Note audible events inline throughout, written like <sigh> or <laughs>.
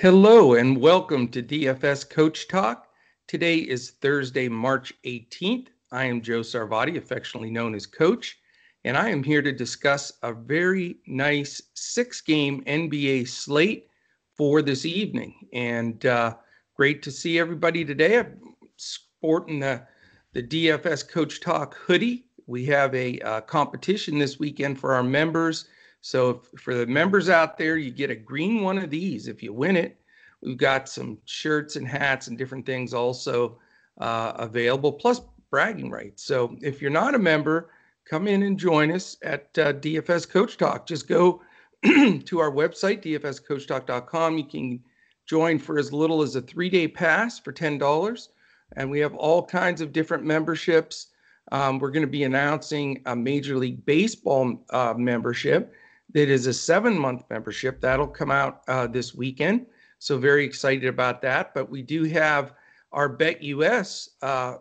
Hello and welcome to DFS Coach Talk. Today is Thursday, March 18th. I am Joe Sarvadi, affectionately known as Coach, and I am here to discuss a very nice six game NBA slate for this evening. And uh, great to see everybody today. I'm sporting the, the DFS Coach Talk hoodie. We have a uh, competition this weekend for our members so if, for the members out there, you get a green one of these if you win it. We've got some shirts and hats and different things also uh, available, plus bragging rights. So if you're not a member, come in and join us at uh, DFS Coach Talk. Just go <clears throat> to our website, dfscoachtalk.com. You can join for as little as a three day pass for $10. And we have all kinds of different memberships. Um, we're going to be announcing a Major League Baseball uh, membership that is a seven month membership. That'll come out uh, this weekend. So, very excited about that. But we do have our BetUS uh,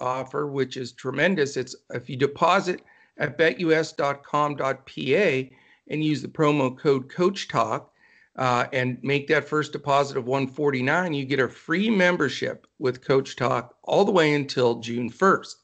offer, which is tremendous. It's if you deposit at betus.com.pa and use the promo code Coach Talk uh, and make that first deposit of 149, you get a free membership with Coach Talk all the way until June 1st.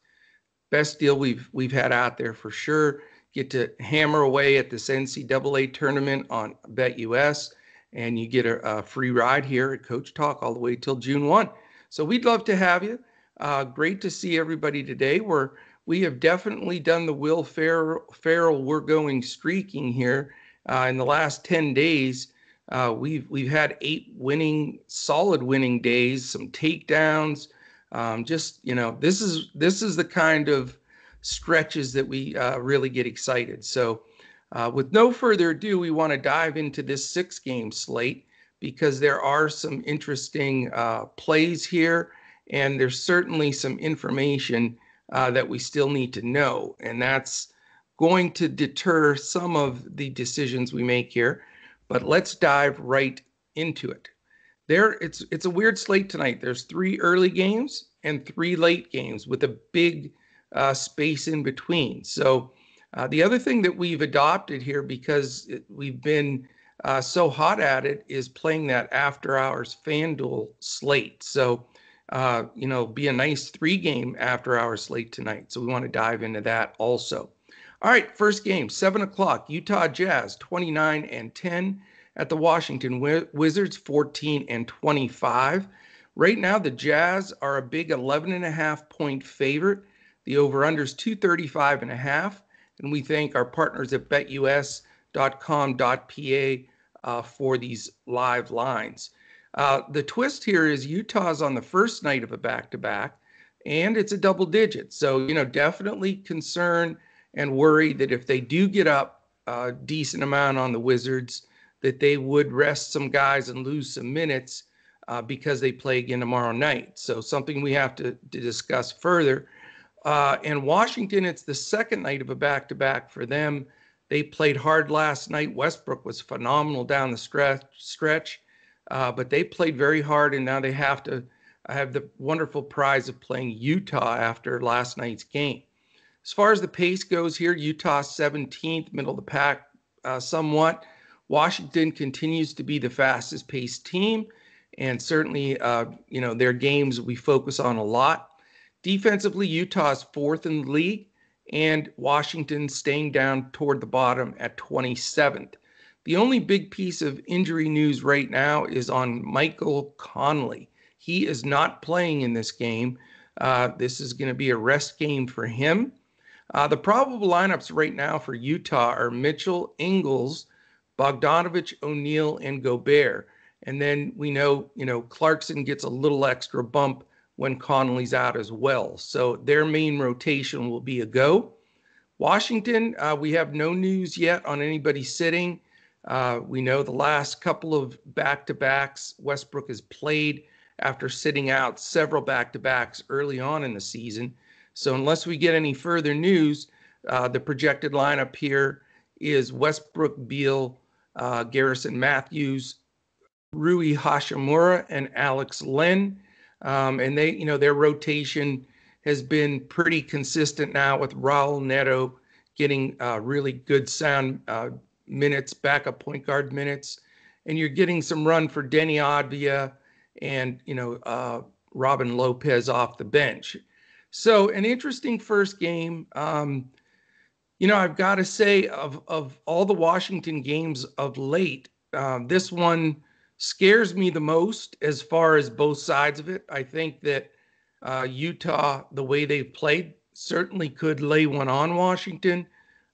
Best deal we've we've had out there for sure get to hammer away at this NCAA tournament on BetUS, and you get a, a, free ride here at Coach Talk all the way till June 1. So we'd love to have you. Uh, great to see everybody today. We're we have definitely done the Will Ferrell we're going streaking here uh, in the last 10 days. Uh, we've we've had eight winning, solid winning days, some takedowns. Um, just you know, this is this is the kind of stretches that we uh, really get excited. So, uh, with no further ado, we want to dive into this six game slate because there are some interesting uh, plays here, and there's certainly some information uh, that we still need to know. And that's going to deter some of the decisions we make here. But let's dive right into it. There, it's it's a weird slate tonight. There's three early games and three late games with a big uh, space in between. So uh, the other thing that we've adopted here because it, we've been uh, so hot at it is playing that after hours FanDuel slate. So uh, you know, be a nice three game after hours slate tonight. So we want to dive into that also. All right, first game, seven o'clock. Utah Jazz, 29 and 10 at the Washington Wizards, 14 and 25. Right now, the Jazz are a big 11 and a half point favorite. The over under is 235 and a half. And we thank our partners at betus.com.pa uh, for these live lines. Uh, the twist here is Utah's on the first night of a back to back, and it's a double digit. So, you know, definitely concern and worry that if they do get up a decent amount on the Wizards, that they would rest some guys and lose some minutes uh, because they play again tomorrow night. So, something we have to, to discuss further. Uh, in Washington, it's the second night of a back to back for them. They played hard last night. Westbrook was phenomenal down the stretch, stretch uh, but they played very hard, and now they have to have the wonderful prize of playing Utah after last night's game. As far as the pace goes here, Utah 17th, middle of the pack, uh, somewhat. Washington continues to be the fastest paced team, and certainly, uh, you know, their games we focus on a lot. Defensively, Utah is fourth in the league, and Washington staying down toward the bottom at 27th. The only big piece of injury news right now is on Michael Conley. He is not playing in this game. Uh, this is going to be a rest game for him. Uh, the probable lineups right now for Utah are Mitchell, Ingles, Bogdanovich, O'Neale, and Gobert. And then we know, you know, Clarkson gets a little extra bump when Conley's out as well. So their main rotation will be a go. Washington, uh, we have no news yet on anybody sitting. Uh, we know the last couple of back to backs Westbrook has played after sitting out several back to backs early on in the season. So, unless we get any further news, uh, the projected lineup here is Westbrook, Beal, uh, Garrison Matthews, Rui Hachimura, and Alex Len. Um, and they, you know, their rotation has been pretty consistent now with Raul Neto getting uh, really good sound uh, minutes, backup point guard minutes. and you're getting some run for Deni Avdija and you know uh, Robin Lopez off the bench. So an interesting first game. Um, you know, I've got to say, of of all the Washington games of late, um, this one scares me the most as far as both sides of it. I think that uh, Utah, the way they've played, certainly could lay one on Washington.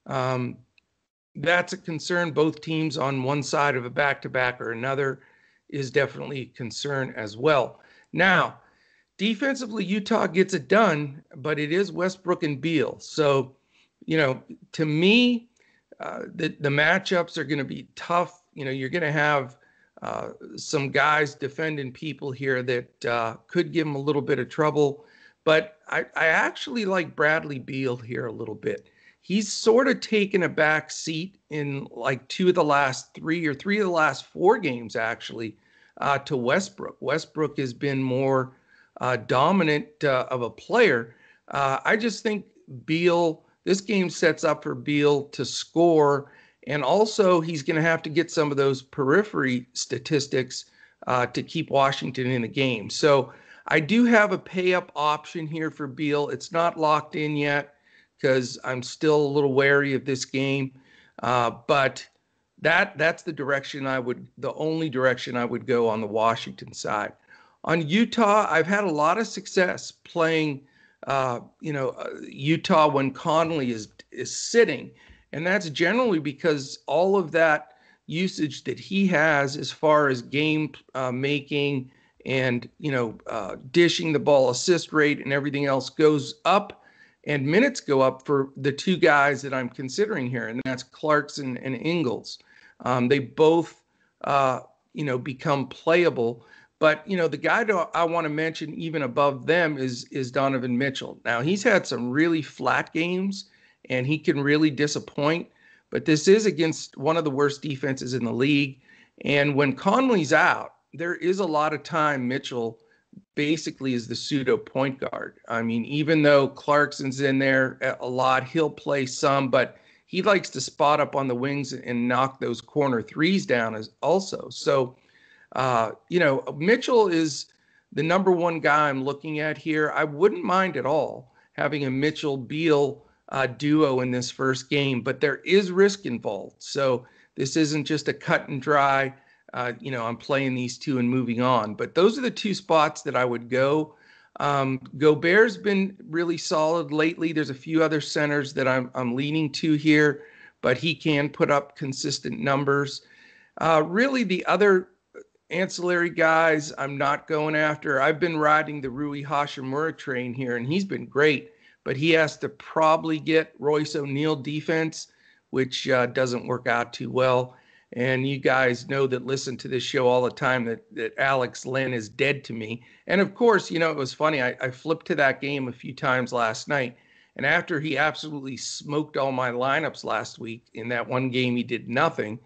Um, that's a concern. Both teams on one side of a back to back or another is definitely a concern as well. Now, defensively, Utah gets it done, but it is Westbrook and Beal. So, you know, to me, uh, the, the matchups are going to be tough. You know, you're going to have uh, some guys defending people here that uh, could give them a little bit of trouble. But I, I actually like Bradley Beal here a little bit. He's sort of taken a back seat in like two of the last three or three of the last four games, actually, uh, to Westbrook. Westbrook has been more uh, dominant uh, of a player. I just think Beal, this game sets up for Beal to score and also, he's going to have to get some of those periphery statistics uh, to keep Washington in the game. So I do have a pay up option here for Beal. It's not locked in yet because I'm still a little wary of this game. Uh, but that that's the direction I would, the only direction I would go on the Washington side. On Utah, I've had a lot of success playing, uh, you know, uh, Utah when Conley is is sitting and that's generally because all of that usage that he has as far as game uh, making and you know uh, dishing the ball assist rate and everything else goes up and minutes go up for the two guys that i'm considering here and that's clarkson and ingles. Um, they both uh, you know become playable. But you know the guy i want to mention even above them is is donovan mitchell. Now he's had some really flat games and he can really disappoint. But this is against one of the worst defenses in the league. And when Conley's out, there is a lot of time Mitchell basically is the pseudo point guard. I mean, even though Clarkson's in there a lot, he'll play some, but he likes to spot up on the wings and knock those corner threes down as also. So, uh, you know, Mitchell is the number one guy I'm looking at here. I wouldn't mind at all having a Mitchell Beal uh, duo in this first game, but there is risk involved. So this isn't just a cut and dry, uh, you know, I'm playing these two and moving on. But those are the two spots that I would go. Um, Gobert's been really solid lately. There's a few other centers that I'm, I'm leaning to here, but he can put up consistent numbers. Uh, really, the other ancillary guys I'm not going after. I've been riding the Rui Hachimura train here, and he's been great but he has to probably get Royce O'Neale defense, which uh, doesn't work out too well. And you guys know that listen to this show all the time that, that Alex Len is dead to me. And of course, you know, it was funny. I, I flipped to that game a few times last night. And after he absolutely smoked all my lineups last week in that one game, he did nothing.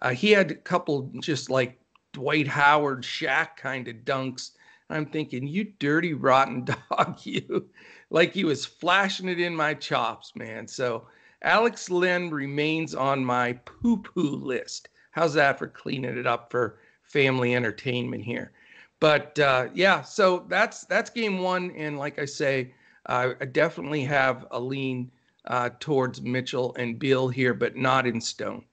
Uh, he had a couple just like Dwight Howard, Shaq kind of dunks. I'm thinking, you dirty, rotten <laughs> dog, you like he was flashing it in my chops, man. So Alex Len remains on my poo poo list. How's that for cleaning it up for family entertainment here? But uh, yeah, so that's that's game one, and like I say, I definitely have a lean uh, towards Mitchell and Beal here, but not in stone.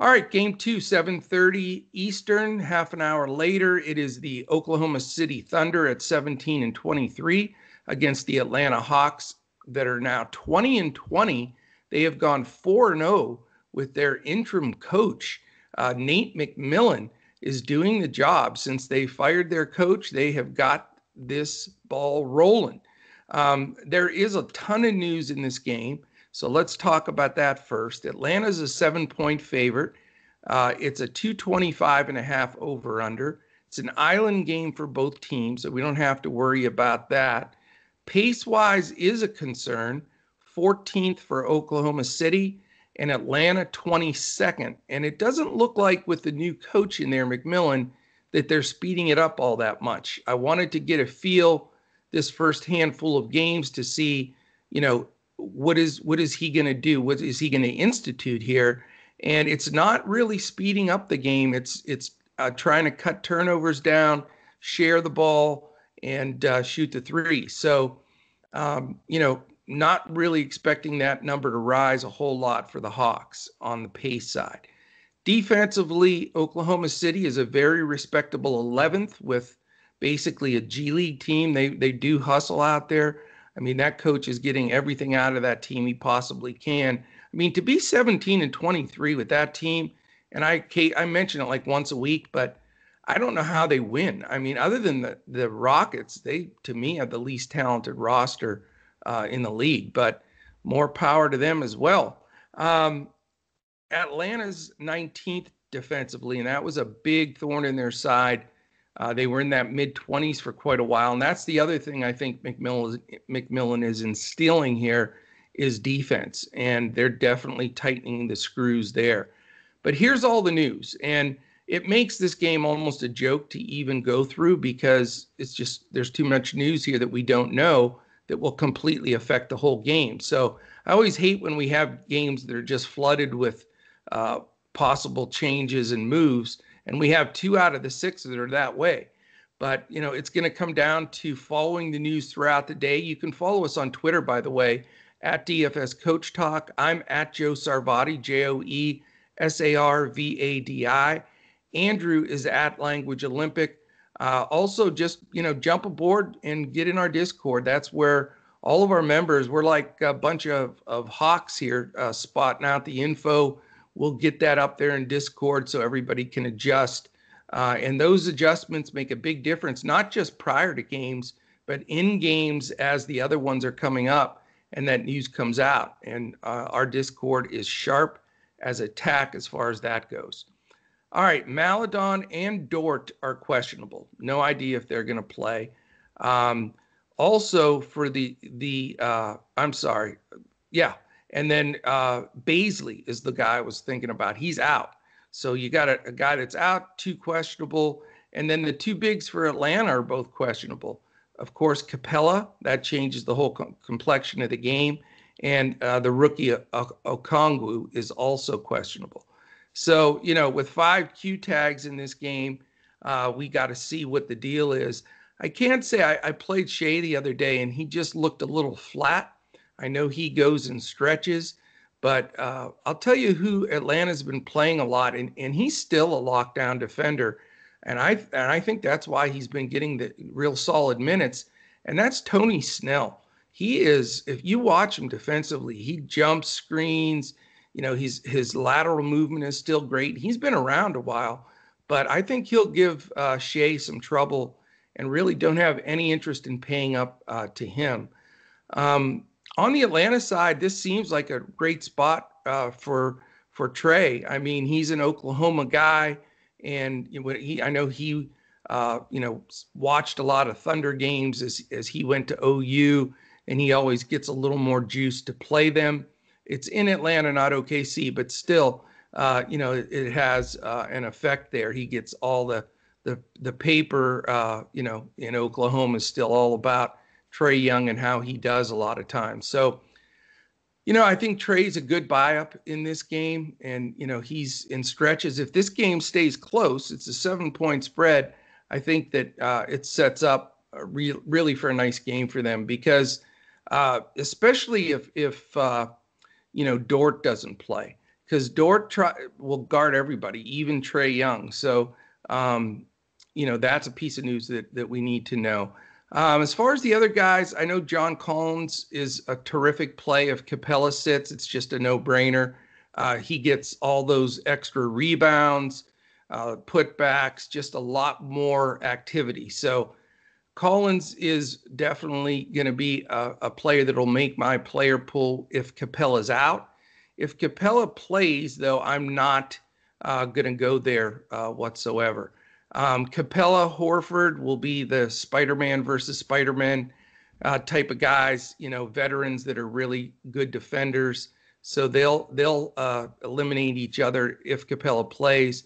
All right, game two, 7:30 Eastern. Half an hour later, it is the Oklahoma City Thunder at 17 and 23 against the Atlanta Hawks that are now 20 and 20. They have gone 4 0 with their interim coach, uh, Nate McMillan, is doing the job. Since they fired their coach, they have got this ball rolling. Um, there is a ton of news in this game. So let's talk about that first. Atlanta's a seven point favorite. Uh, it's a 225 and a half over under. It's an island game for both teams, so we don't have to worry about that. Pace wise is a concern. 14th for Oklahoma City and Atlanta 22nd. And it doesn't look like with the new coach in there, McMillan, that they're speeding it up all that much. I wanted to get a feel this first handful of games to see, you know, what is what is he going to do? What is he going to institute here? and it's not really speeding up the game. It's it's uh, trying to cut turnovers down, share the ball, and uh, shoot the three. So, um, you know, not really expecting that number to rise a whole lot for the Hawks on the pace side. Defensively, Oklahoma City is a very respectable 11th with basically a G League team. They they do hustle out there. I mean, that coach is getting everything out of that team he possibly can. I mean, to be 17 and 23 with that team, and I Kate, I mention it like once a week, but I don't know how they win. I mean, other than the the Rockets, they to me have the least talented roster uh, in the league, but more power to them as well. Um, Atlanta's 19th defensively, and that was a big thorn in their side. Uh, they were in that mid 20s for quite a while, and that's the other thing I think McMillan, is, McMillan is instilling here is defense, and they're definitely tightening the screws there. But here's all the news, and it makes this game almost a joke to even go through because it's just there's too much news here that we don't know that will completely affect the whole game. So I always hate when we have games that are just flooded with uh, possible changes and moves. And we have two out of the six that are that way. But, you know, it's going to come down to following the news throughout the day. You can follow us on Twitter, by the way, at DFS Coach Talk. I'm at Joe Sarvadi, J O E S A R V A D I. Andrew is at Language Olympic. Uh, also, just you know, jump aboard and get in our Discord. That's where all of our members. We're like a bunch of of hawks here, uh, spotting out the info We'll get that up there in Discord so everybody can adjust. Uh, and those adjustments make a big difference, not just prior to games, but in games as the other ones are coming up and that news comes out. And uh, our Discord is sharp as a tack as far as that goes. All right, Maledon and Dort are questionable. No idea if they're going to play. Um, also, for the the uh, I'm sorry, yeah, and then uh, Bazley is the guy I was thinking about. He's out. So you got a, a, guy that's out, two questionable. And then the two bigs for Atlanta are both questionable. Of course, Capela that changes the whole com- complexion of the game. And uh, the rookie uh, Okongwu is also questionable. So, you know, with five Q tags in this game, uh, we got to see what the deal is. I can't say I, I played Shai the other day and he just looked a little flat. I know he goes and stretches, but uh, I'll tell you who Atlanta's been playing a lot, and, and he's still a lockdown defender. And I and I think that's why he's been getting the real solid minutes. And that's Tony Snell. He is, if you watch him defensively, he jumps screens. You know, he's his lateral movement is still great. He's been around a while, but I think he'll give uh, Shai some trouble and really don't have any interest in paying up uh, to him. Um, on the Atlanta side, this seems like a great spot uh, for for Trae. I mean, he's an Oklahoma guy, and he I know he uh, you know watched a lot of Thunder games as as he went to OU, and he always gets a little more juice to play them. It's in Atlanta, not OKC, but still, uh, you know, it, has uh, an effect there. He gets all the the the paper, uh, you know, in Oklahoma is still all about Trae Young and how he does a lot of times. So, you know, I think Trae's a good buy up in this game. And, you know, he's in stretches. If this game stays close, it's a seven point spread. I think that uh, it sets up re- really for a nice game for them because, uh, especially if, if uh, you know, Dort doesn't play, because Dort try, will guard everybody, even Trae Young. So, um, you know, that's a piece of news that, that we need to know. Um, as far as the other guys, I know John Collins is a terrific play. If Capela sits, it's just a no brainer. Uh, he gets all those extra rebounds, uh, putbacks, just a lot more activity. So Collins is definitely going to be a, a, player that will make my player pool if Capela's out. If Capela plays, though, I'm not uh, going to go there uh, whatsoever. Um, Capela Horford will be the Spider-Man versus Spider-Man uh, type of guys. You know, veterans that are really good defenders. So they'll they'll uh, eliminate each other if Capela plays.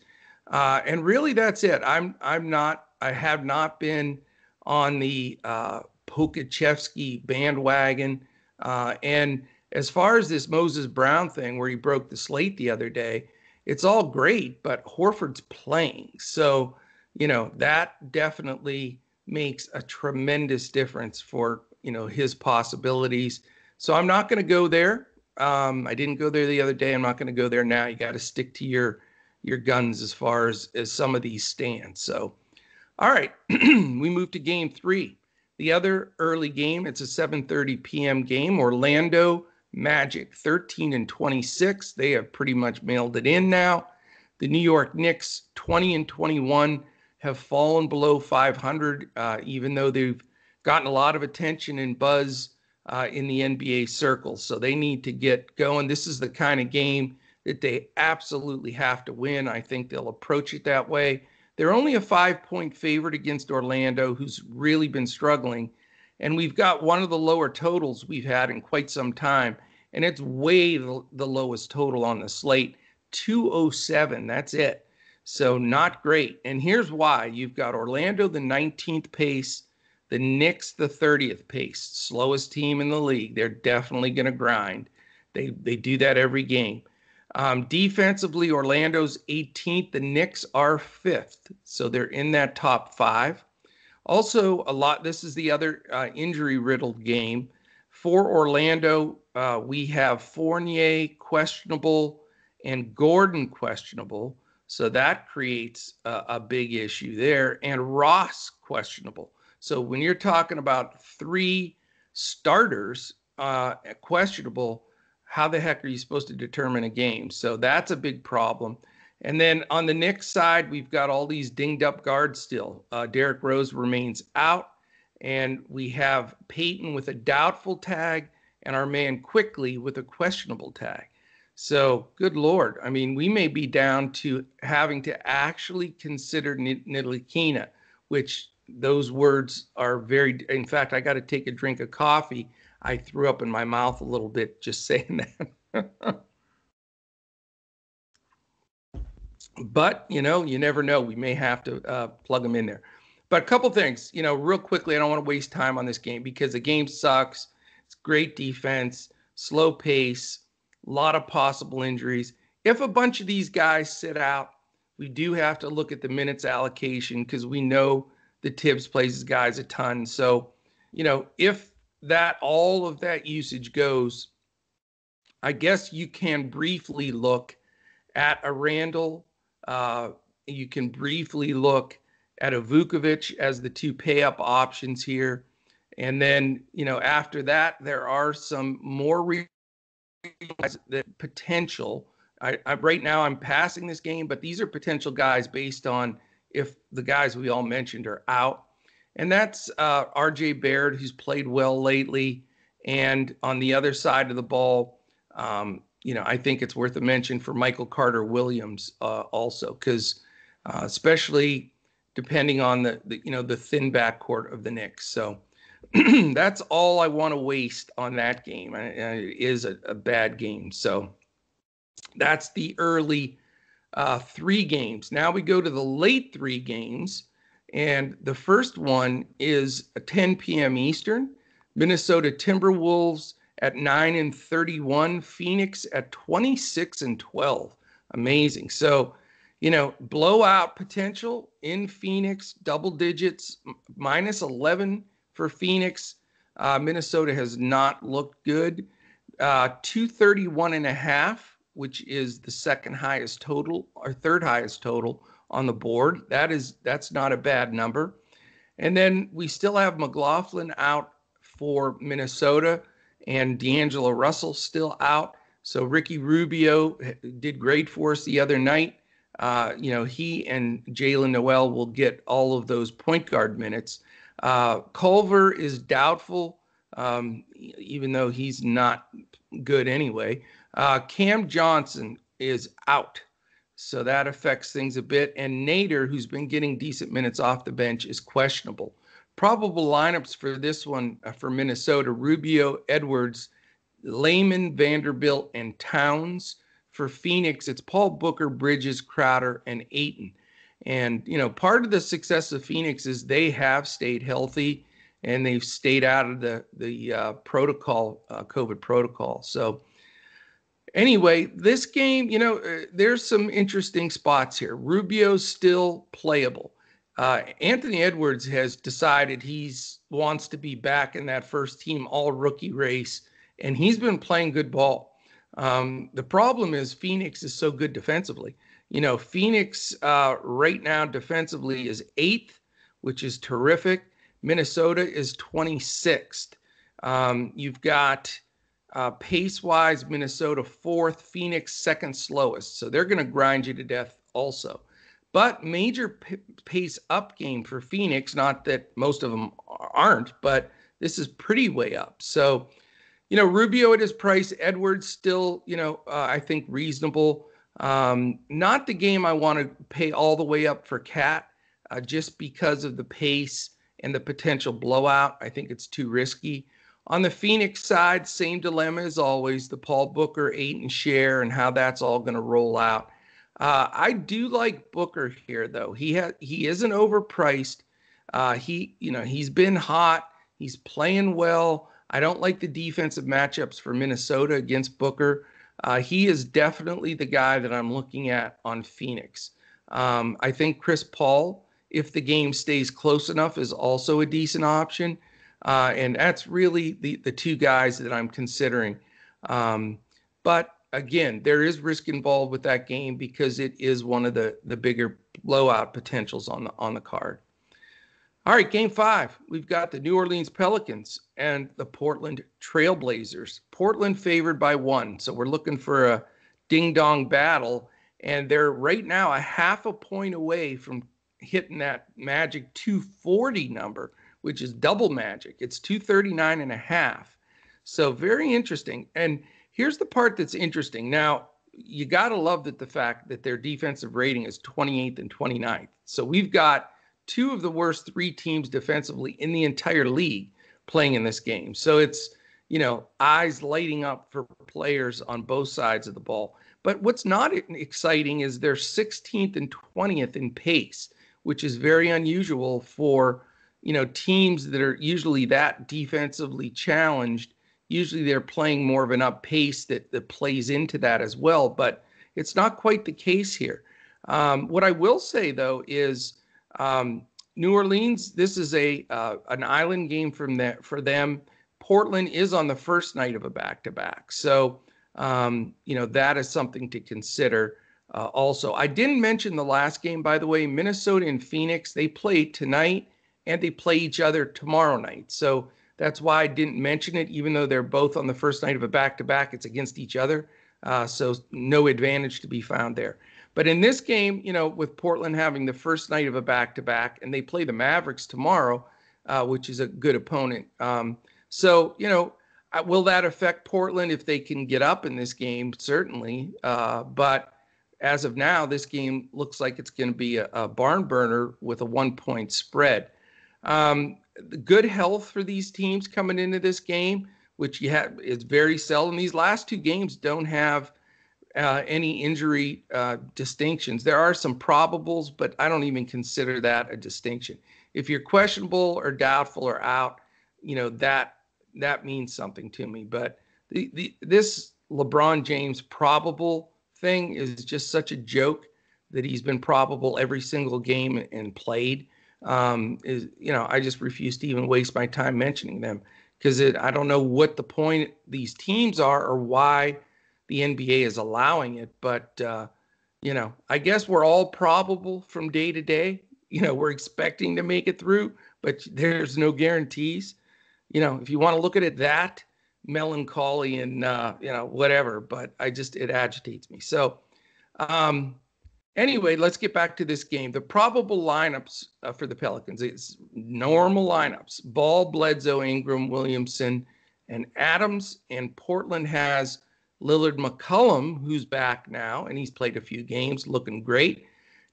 Uh, and really, that's it. I'm I'm not. I have not been on the uh, bandwagon. Uh, and as far as this Moses Brown thing, where he broke the slate the other day, it's all great, but Horford's playing. So, you know, that definitely makes a tremendous difference for, you know, his possibilities. So I'm not going to go there. Um, I didn't go there the other day. I'm not going to go there now. You got to stick to your your guns as far as as some of these stand. So, all right, <clears throat> we move to game three. The other early game. It's a 7:30 p.m. game. Orlando Magic 13 and 26. They have pretty much mailed it in now. The New York Knicks 20 and 21 have fallen below 500, uh, even though they've gotten a lot of attention and buzz uh, in the NBA circles. So they need to get going. This is the kind of game that they absolutely have to win. I think they'll approach it that way. They're only a five point favorite against Orlando, who's really been struggling. And we've got one of the lower totals we've had in quite some time. And it's way the, the lowest total on the slate 207. That's it. So not great. And here's why you've got Orlando, the 19th pace, the Knicks, the 30th pace, slowest team in the league. They're definitely going to grind. They, they do that every game. Um, defensively, Orlando's 18th. The Knicks are fifth. So they're in that top five. Also, a lot, this is the other uh, injury riddled game. For Orlando, uh, we have Fournier questionable and Gordon questionable. So that creates a, a big issue there. And Ross questionable. So when you're talking about three starters uh, questionable, how the heck are you supposed to determine a game? So that's a big problem. And then on the Knicks side, we've got all these dinged up guards still. Uh, Derrick Rose remains out, and we have Payton with a doubtful tag, and our man Quickley with a questionable tag. So, good Lord. I mean, we may be down to having to actually consider Ntilikina, which those words are very, in fact, I got to take a drink of coffee I threw up in my mouth a little bit just <laughs> saying that. but you know, you never know. We may have to uh, plug them in there. But a couple things, you know, real quickly. I don't want to waste time on this game because the game sucks. It's great defense, slow pace, a lot of possible injuries. If a bunch of these guys sit out, we do have to look at the minutes allocation because we know the Thibs plays guys a ton. So, you know, if that all of that usage goes, I guess you can briefly look at a Randle. Uh, you can briefly look at a Vucevic as the two pay up options here. And then, you know, after that, there are some more re- that potential. I, I, right now I'm passing this game, but these are potential guys based on if the guys we all mentioned are out and that's uh, RJ Barrett, who's played well lately. And on the other side of the ball, um, you know, I think it's worth a mention for Michael Carter Williams uh, also, because uh, especially depending on the, the, you know the thin backcourt of the Knicks. So <clears throat> that's all I want to waste on that game. It is a, a bad game. So that's the early uh, three games. Now we go to the late three games. And the first one is 10 p.m. Eastern. Minnesota Timberwolves at 9 and 31, Phoenix at 26 and 12. Amazing. So, you know, blowout potential in Phoenix, double digits, minus 11 for Phoenix. Uh, Minnesota has not looked good. Uh, 231 and a half, which is the second highest total or third highest total on the board. That is that's not a bad number. And then we still have McLaughlin out for Minnesota and D'Angelo Russell still out. So Ricky Rubio did great for us the other night. Uh, you know, he and Jalen Nowell will get all of those point guard minutes. Uh, Culver is doubtful, um, even though he's not good anyway. Uh, Cam Johnson is out. So that affects things a bit. And Nader, who's been getting decent minutes off the bench, is questionable. Probable lineups for this one uh, for Minnesota Rubio, Edwards, Layman, Vanderbilt, and Towns. For Phoenix, it's Paul Booker, Bridges, Crowder, and Ayton. And, you know, part of the success of Phoenix is they have stayed healthy and they've stayed out of the, the uh, protocol, uh, COVID protocol. So, anyway, this game, you know, uh, there's some interesting spots here. Rubio's still playable. Uh, Anthony Edwards has decided he's wants to be back in that first team all rookie race, and he's been playing good ball. Um, the problem is Phoenix is so good defensively. You know, Phoenix uh, right now defensively is eighth, which is terrific. Minnesota is 26th. Um, you've got uh, pace wise, Minnesota fourth, Phoenix second slowest. So they're going to grind you to death also. But major p- pace up game for Phoenix, not that most of them aren't, but this is pretty way up. So, you know, Rubio at his price, Edwards still, you know, uh, I think reasonable. Um, not the game I want to pay all the way up for KAT, uh, just because of the pace and the potential blowout. I think it's too risky. On the Phoenix side, same dilemma as always the Paul Booker Ayton share and how that's all going to roll out. Uh, I do like Booker here, though. He has he isn't overpriced. Uh, he you know he's been hot. He's playing well. I don't like the defensive matchups for Minnesota against Booker. Uh, he is definitely the guy that I'm looking at on Phoenix. Um, I think Chris Paul, if the game stays close enough, is also a decent option. Uh, and that's really the, the two guys that I'm considering. Um, but again, there is risk involved with that game because it is one of the, the bigger blowout potentials on the on the card. All right, game five. We've got the New Orleans Pelicans and the Portland Trailblazers. Portland favored by one. So we're looking for a ding dong battle. And they're right now a half a point away from hitting that magic 240 number which is double magic. It's 239 and a half. So very interesting. And here's the part that's interesting. Now, you got to love that the fact that their defensive rating is 28th and 29th. So we've got two of the worst three teams defensively in the entire league playing in this game. So it's, you know, eyes lighting up for players on both sides of the ball. But what's not exciting is they're 16th and 20th in pace, which is very unusual for you know, teams that are usually that defensively challenged, usually they're playing more of an up pace that, that plays into that as well. But it's not quite the case here. Um, what I will say though is um, New Orleans. This is a uh, an island game from that for them. Portland is on the first night of a back to back, so um, you know that is something to consider. Uh, also, I didn't mention the last game, by the way. Minnesota and Phoenix they play tonight and they play each other tomorrow night. So that's why I didn't mention it, even though they're both on the first night of a back to back, it's against each other. Uh, so no advantage to be found there. But in this game, you know, with Portland having the first night of a back to back, and they play the Mavericks tomorrow, uh, which is a good opponent. Um, so, you know, uh, will that affect Portland if they can get up in this game? Certainly. Uh, but as of now, this game looks like it's going to be a, a barn burner with a one point spread. Um, good health for these teams coming into this game, which you have is very seldom. These last two games don't have uh, any injury uh, distinctions. There are some probables, but I don't even consider that a distinction. If you're questionable or doubtful or out, you know that that means something to me. But the, the this LeBron James probable thing is just such a joke that he's been probable every single game and played um, is you know I just refuse to even waste my time mentioning them because I don't know what the point these teams are or why the NBA is allowing it. But uh, you know, I guess we're all probable from day to day. You know, we're expecting to make it through, but there's no guarantees. You know, if you want to look at it that melancholy and uh, you know whatever, but I just it agitates me. So. Um, Anyway, let's get back to this game. The probable lineups uh, for the Pelicans is normal lineups: Ball, Bledsoe, Ingram, Williamson, and Adams. And Portland has Lillard, McCollum, who's back now, and he's played a few games, looking great.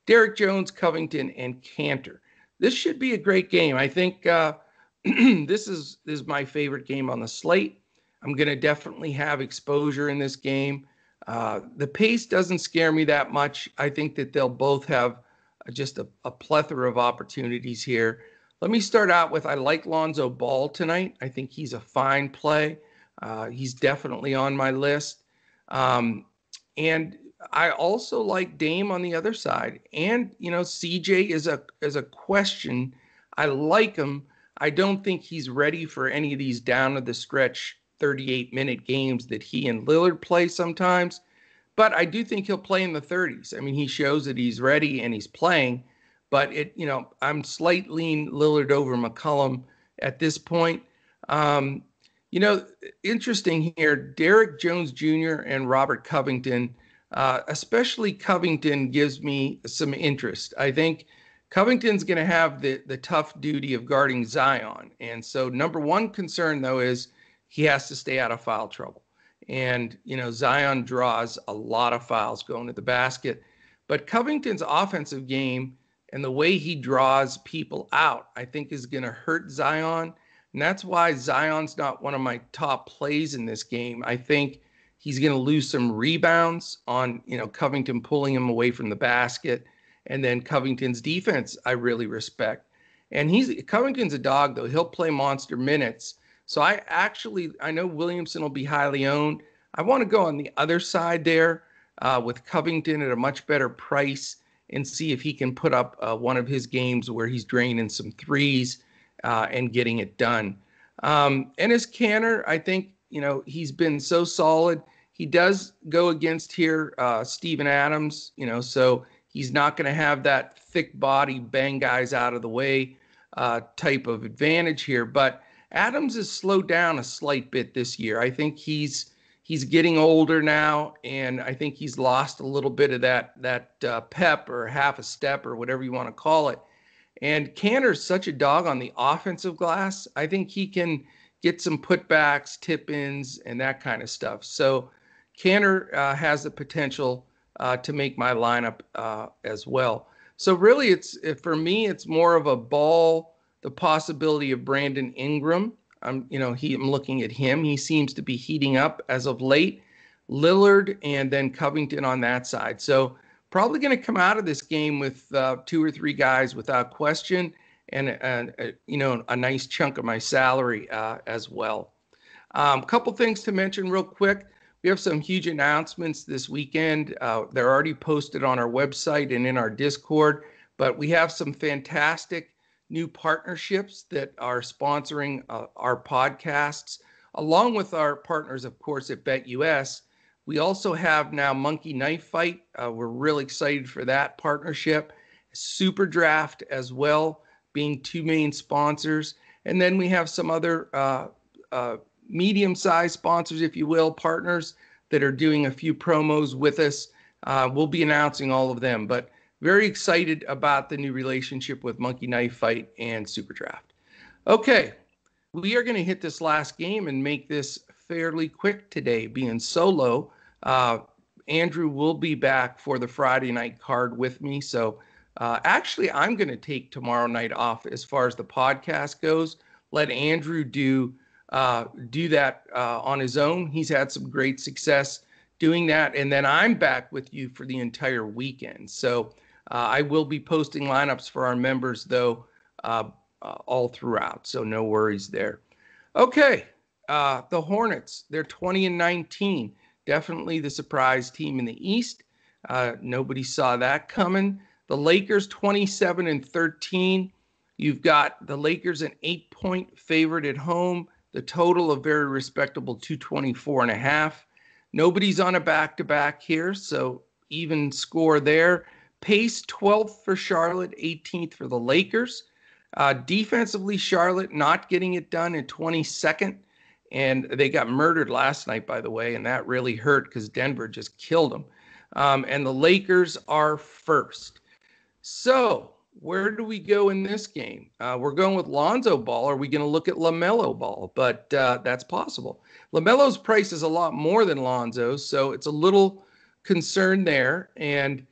Derrick Jones, Covington, and Kanter. This should be a great game. I think uh, <clears throat> this is this is my favorite game on the slate. I'm going to definitely have exposure in this game. Uh, the pace doesn't scare me that much. I think that they'll both have just a, a, plethora of opportunities here. Let me start out with I like Lonzo Ball tonight. I think he's a fine play. Uh, he's definitely on my list. Um, and I also like Dame on the other side. And, you know, CJ is a is a question. I like him. I don't think he's ready for any of these down of the stretch 38 minute games that he and Lillard play sometimes. But I do think he'll play in the 30s. I mean, he shows that he's ready and he's playing. But it, you know, I'm slightly Lillard over McCollum at this point. Um, you know, interesting here. Derrick Jones Jr. and Robert Covington, uh, especially Covington, gives me some interest. I think Covington's going to have the the tough duty of guarding Zion, and so number one concern though is he has to stay out of foul trouble. And you know, Zion draws a lot of fouls going to the basket, but Covington's offensive game and the way he draws people out, I think, is going to hurt Zion and that's why Zion's not one of my top plays in this game. I think he's going to lose some rebounds on, you know, Covington pulling him away from the basket. And then Covington's defense, I really respect. And he's Covington's a dog, though. He'll play monster minutes. So I actually, I know Williamson will be highly owned. I want to go on the other side there uh, with Covington at a much better price and see if he can put up uh, one of his games where he's draining some threes uh, and getting it done. Um, Enes Kanter, I think, you know, he's been so solid. He does go against here uh, Steven Adams, you know, so he's not going to have that thick body, bang guys out of the way uh, type of advantage here. But Adams has slowed down a slight bit this year. I think he's he's getting older now, and I think he's lost a little bit of that that uh, pep or half a step or whatever you want to call it. And Kanter's such a dog on the offensive glass. I think he can get some putbacks, tip ins, and that kind of stuff. So Kanter uh, has the potential uh, to make my lineup uh, as well. So really, it's for me, it's more of a ball. The possibility of Brandon Ingram. I'm, you know, he, I'm looking at him. He seems to be heating up as of late. Lillard and then Covington on that side. So probably going to come out of this game with uh, two or three guys without question, and, and uh, you know a nice chunk of my salary uh, as well. A um, couple things to mention real quick. We have some huge announcements this weekend. Uh, they're already posted on our website and in our Discord, but we have some fantastic new partnerships that are sponsoring uh, our podcasts, along with our partners, of course, at BetUS. We also have now Monkey Knife Fight. Uh, we're really excited for that partnership. Super Draft as well, being two main sponsors. And then we have some other uh, uh, medium sized sponsors, if you will, partners that are doing a few promos with us. Uh, we'll be announcing all of them, but very excited about the new relationship with Monkey Knife Fight and Super Draft. Okay, we are going to hit this last game and make this fairly quick today, being solo. Uh, Andrew will be back for the Friday night card with me. So uh, actually, I'm going to take tomorrow night off as far as the podcast goes. Let Andrew do uh, do that uh, on his own. He's had some great success doing that, and then I'm back with you for the entire weekend. So I will be posting lineups for our members though uh, all throughout. So no worries there. Okay, uh, the Hornets, they're 20 and 19. Definitely the surprise team in the East. Uh, nobody saw that coming. The Lakers, 27 and 13. You've got the Lakers an eight point favorite at home. The total of very respectable 224 and a half. Nobody's on a back to back here, so even score there. Pace 12th for Charlotte, 18th for the Lakers. Uh, defensively, Charlotte not getting it done in 22nd. And they got murdered last night, by the way, and that really hurt because Denver just killed them. Um, and the Lakers are first. So, where do we go in this game? Uh, we're going with Lonzo Ball. Are we going to look at LaMelo Ball? But uh, that's possible. LaMelo's price is a lot more than Lonzo's, so it's a little concern there. And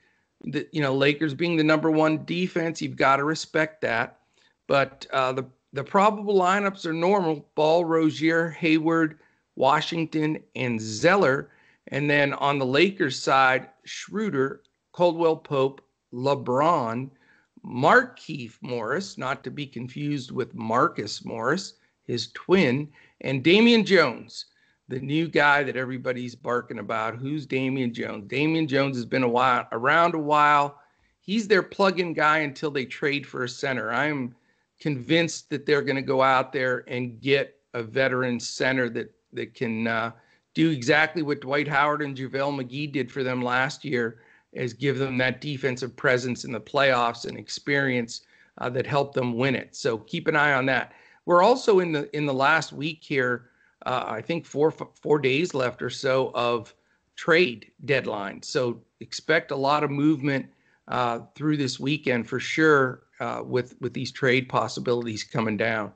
the, you know, Lakers being the number one defense, you've got to respect that. But uh, the the probable lineups are normal Ball, Rozier, Hayward, Washington, and Zeller. And then on the Lakers side, Schroeder, Caldwell Pope, LeBron, Markieff Morris, not to be confused with Marcus Morris, his twin, and Damian Jones. The new guy that everybody's barking about. Who's Damian Jones? Damian Jones has been a while around a while. He's their plug-in guy until they trade for a center. I'm convinced that they're going to go out there and get a veteran center that that can uh, do exactly what Dwight Howard and JaVale McGee did for them last year, is give them that defensive presence in the playoffs and experience uh, that helped them win it. So keep an eye on that. We're also in the in the last week here. Uh, I think four four days left or so of trade deadline. So expect a lot of movement uh, through this weekend for sure uh, with with these trade possibilities coming down.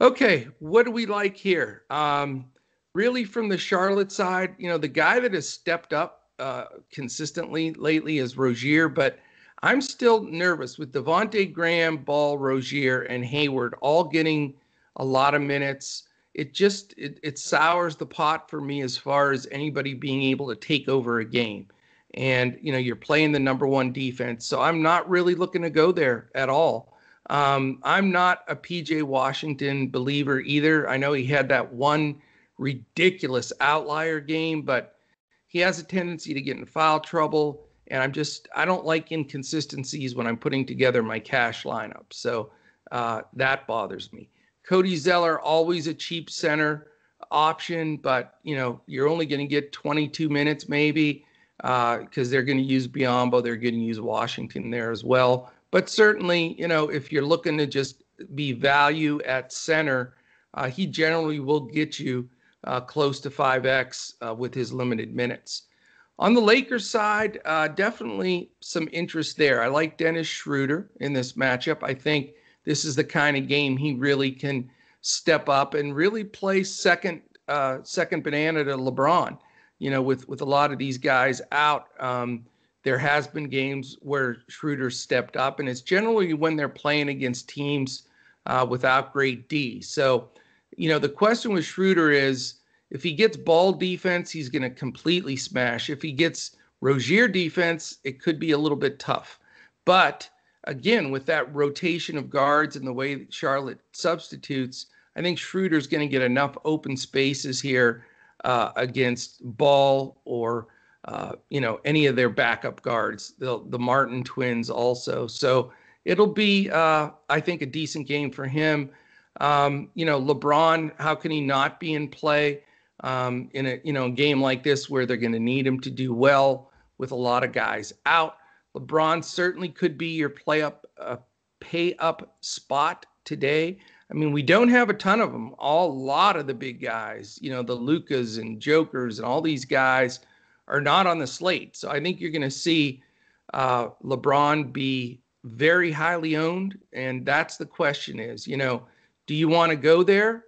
Okay, what do we like here? Um, really, from the Charlotte side, you know, the guy that has stepped up uh, consistently lately is Rozier, but I'm still nervous with Devonte Graham, Ball, Rozier, and Hayward all getting a lot of minutes. It just it, it sours the pot for me as far as anybody being able to take over a game. And you know, you're playing the number one defense, so I'm not really looking to go there at all. Um, I'm not a PJ Washington believer either. I know he had that one ridiculous outlier game, but he has a tendency to get in foul trouble. And I'm just, I don't like inconsistencies when I'm putting together my cash lineup. So uh, that bothers me. Cody Zeller, always a cheap center option, but you know, you're only going to get 22 minutes maybe because uh, they're going to use Biyombo, They're going to use Washington there as well. But certainly, you know, if you're looking to just be value at center, uh, he generally will get you uh, close to 5x uh, with his limited minutes. On the Lakers side, uh, definitely some interest there. I like Dennis Schroeder in this matchup. I think this is the kind of game he really can step up and really play second uh, second banana to LeBron. You know, with with a lot of these guys out, um, there has been games where Schroeder stepped up, and it's generally when they're playing against teams uh, without great D. So you know, the question with Schroeder is if he gets Ball defense, he's going to completely smash. If he gets Rozier defense, it could be a little bit tough. But again, with that rotation of guards and the way that Charlotte substitutes, I think Schroeder's going to get enough open spaces here uh, against Ball or uh, you know any of their backup guards, the the Martin twins also. So it'll be, uh, I think, a decent game for him. Um, you know, LeBron, how can he not be in play um, in a you know game like this where they're going to need him to do well with a lot of guys out? LeBron certainly could be your play up, uh, pay up spot today. I mean, we don't have a ton of them. All a lot of the big guys, you know, the Lukas and Jokers and all these guys are not on the slate. So I think you're going to see uh, LeBron be very highly owned, and that's the question: is you know do you want to go there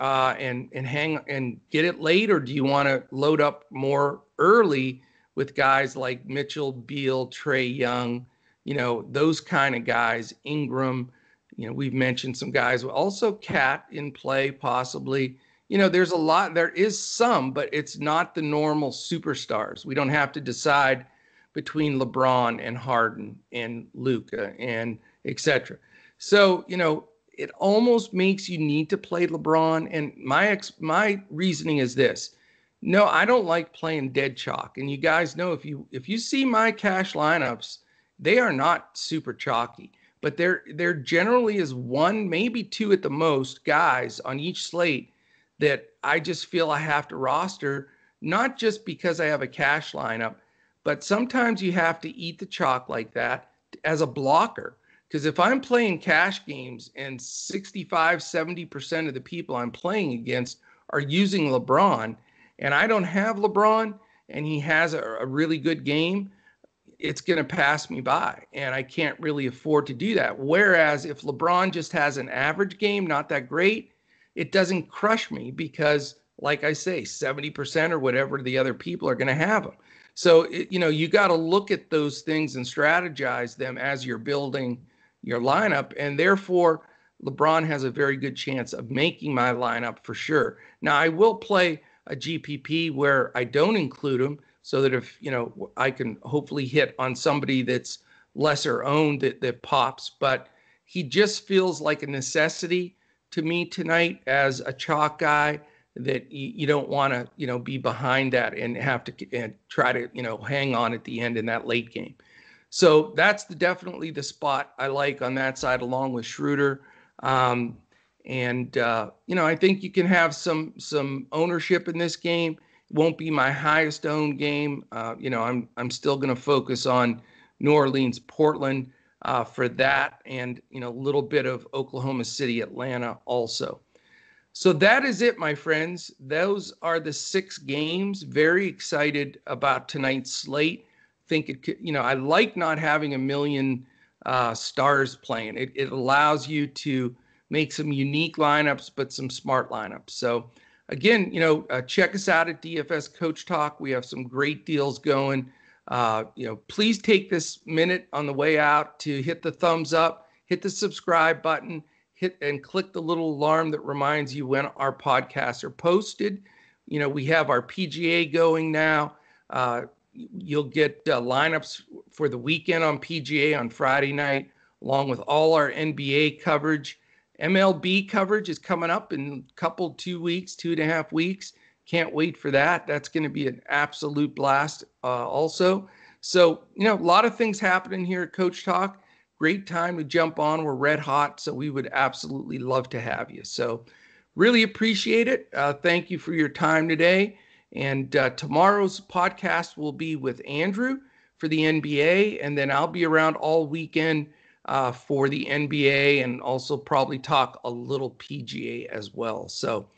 uh, and and hang and get it late, or do you want to load up more early with guys like Mitchell, Beal, Trae Young, you know those kind of guys, Ingram. You know we've mentioned some guys, also KAT in play possibly. You know there's a lot. There is some, but it's not the normal superstars. We don't have to decide between LeBron and Harden and Luka and etc. So you know it almost makes you need to play LeBron. And my ex, my reasoning is this: no, I don't like playing dead chalk. And you guys know if you if you see my cash lineups, they are not super chalky, but there there generally is one, maybe two at the most guys on each slate that I just feel I have to roster, not just because I have a cash lineup, but sometimes you have to eat the chalk like that as a blocker because if I'm playing cash games and 65, 70% of the people I'm playing against are using LeBron and I don't have LeBron and he has a, a really good game, it's going to pass me by. And I can't really afford to do that. Whereas if LeBron just has an average game, not that great, it doesn't crush me because, like I say, 70% or whatever the other people are going to have him. So, it, you know, you got to look at those things and strategize them as you're building your lineup. And therefore, LeBron has a very good chance of making my lineup for sure. Now, I will play a GPP where I don't include them so that if, you know, I can hopefully hit on somebody that's lesser owned that, that pops. But he just feels like a necessity to me tonight as a chalk guy that you, you don't want to you know be behind that and have to and try to you know hang on at the end in that late game. So that's the, definitely the spot I like on that side, along with Schroeder. Um, and uh, you know, I think you can have some some ownership in this game. Won't be my highest owned game. Uh, you know, I'm I'm still going to focus on New Orleans, Portland uh, for that, and you know, a little bit of Oklahoma City, Atlanta also. So that is it, my friends. Those are the six games. Very excited about tonight's slate. Think it could, you know, I like not having a million uh, stars playing. It, it allows you to make some unique lineups, but some smart lineups. So, again, you know, uh, check us out at DFS Coach Talk. We have some great deals going. Uh, you know, please take this minute on the way out to hit the thumbs up, hit the subscribe button, hit and click the little alarm that reminds you when our podcasts are posted. You know, we have our PGA going now. Uh, you'll get uh, lineups for the weekend on PGA on Friday night, along with all our NBA coverage. MLB coverage is coming up in a couple, two weeks, two and a half weeks. Can't wait for that. That's going to be an absolute blast, uh, also. So, you know, a lot of things happening here at Coach Talk. Great time to jump on. We're red hot, so we would absolutely love to have you. So, really appreciate it. Uh, thank you for your time today. And uh, tomorrow's podcast will be with Andrew for the NBA, and then I'll be around all weekend uh, for the NBA and also probably talk a little PGA as well. So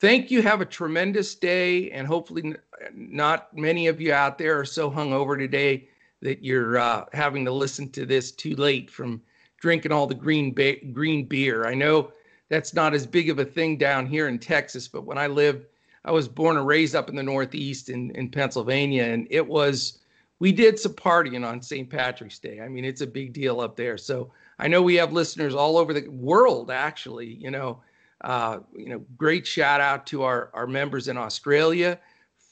thank you. Have a tremendous day. And hopefully, n- not many of you out there are so hungover today that you're uh, having to listen to this too late from drinking all the green ba- green beer. I know that's not as big of a thing down here in Texas, but when I lived, I was born and raised up in the Northeast in, in Pennsylvania, and it was we did some partying on St. Patrick's Day. I mean, it's a big deal up there. So I know we have listeners all over the world, actually. You know, uh, you know, great shout out to our our members in Australia,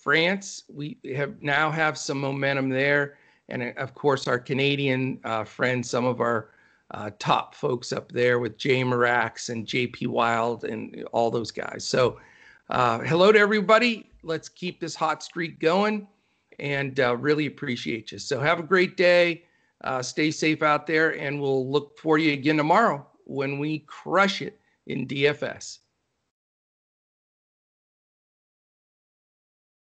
France. We have now have some momentum there, and uh, of course our Canadian uh, friends, some of our uh, top folks up there with Jay Marax and JP Wild and all those guys. So, uh, hello to everybody. Let's keep this hot streak going and uh, really appreciate you. So have a great day. Uh, stay safe out there, and we'll look for you again tomorrow when we crush it in DFS.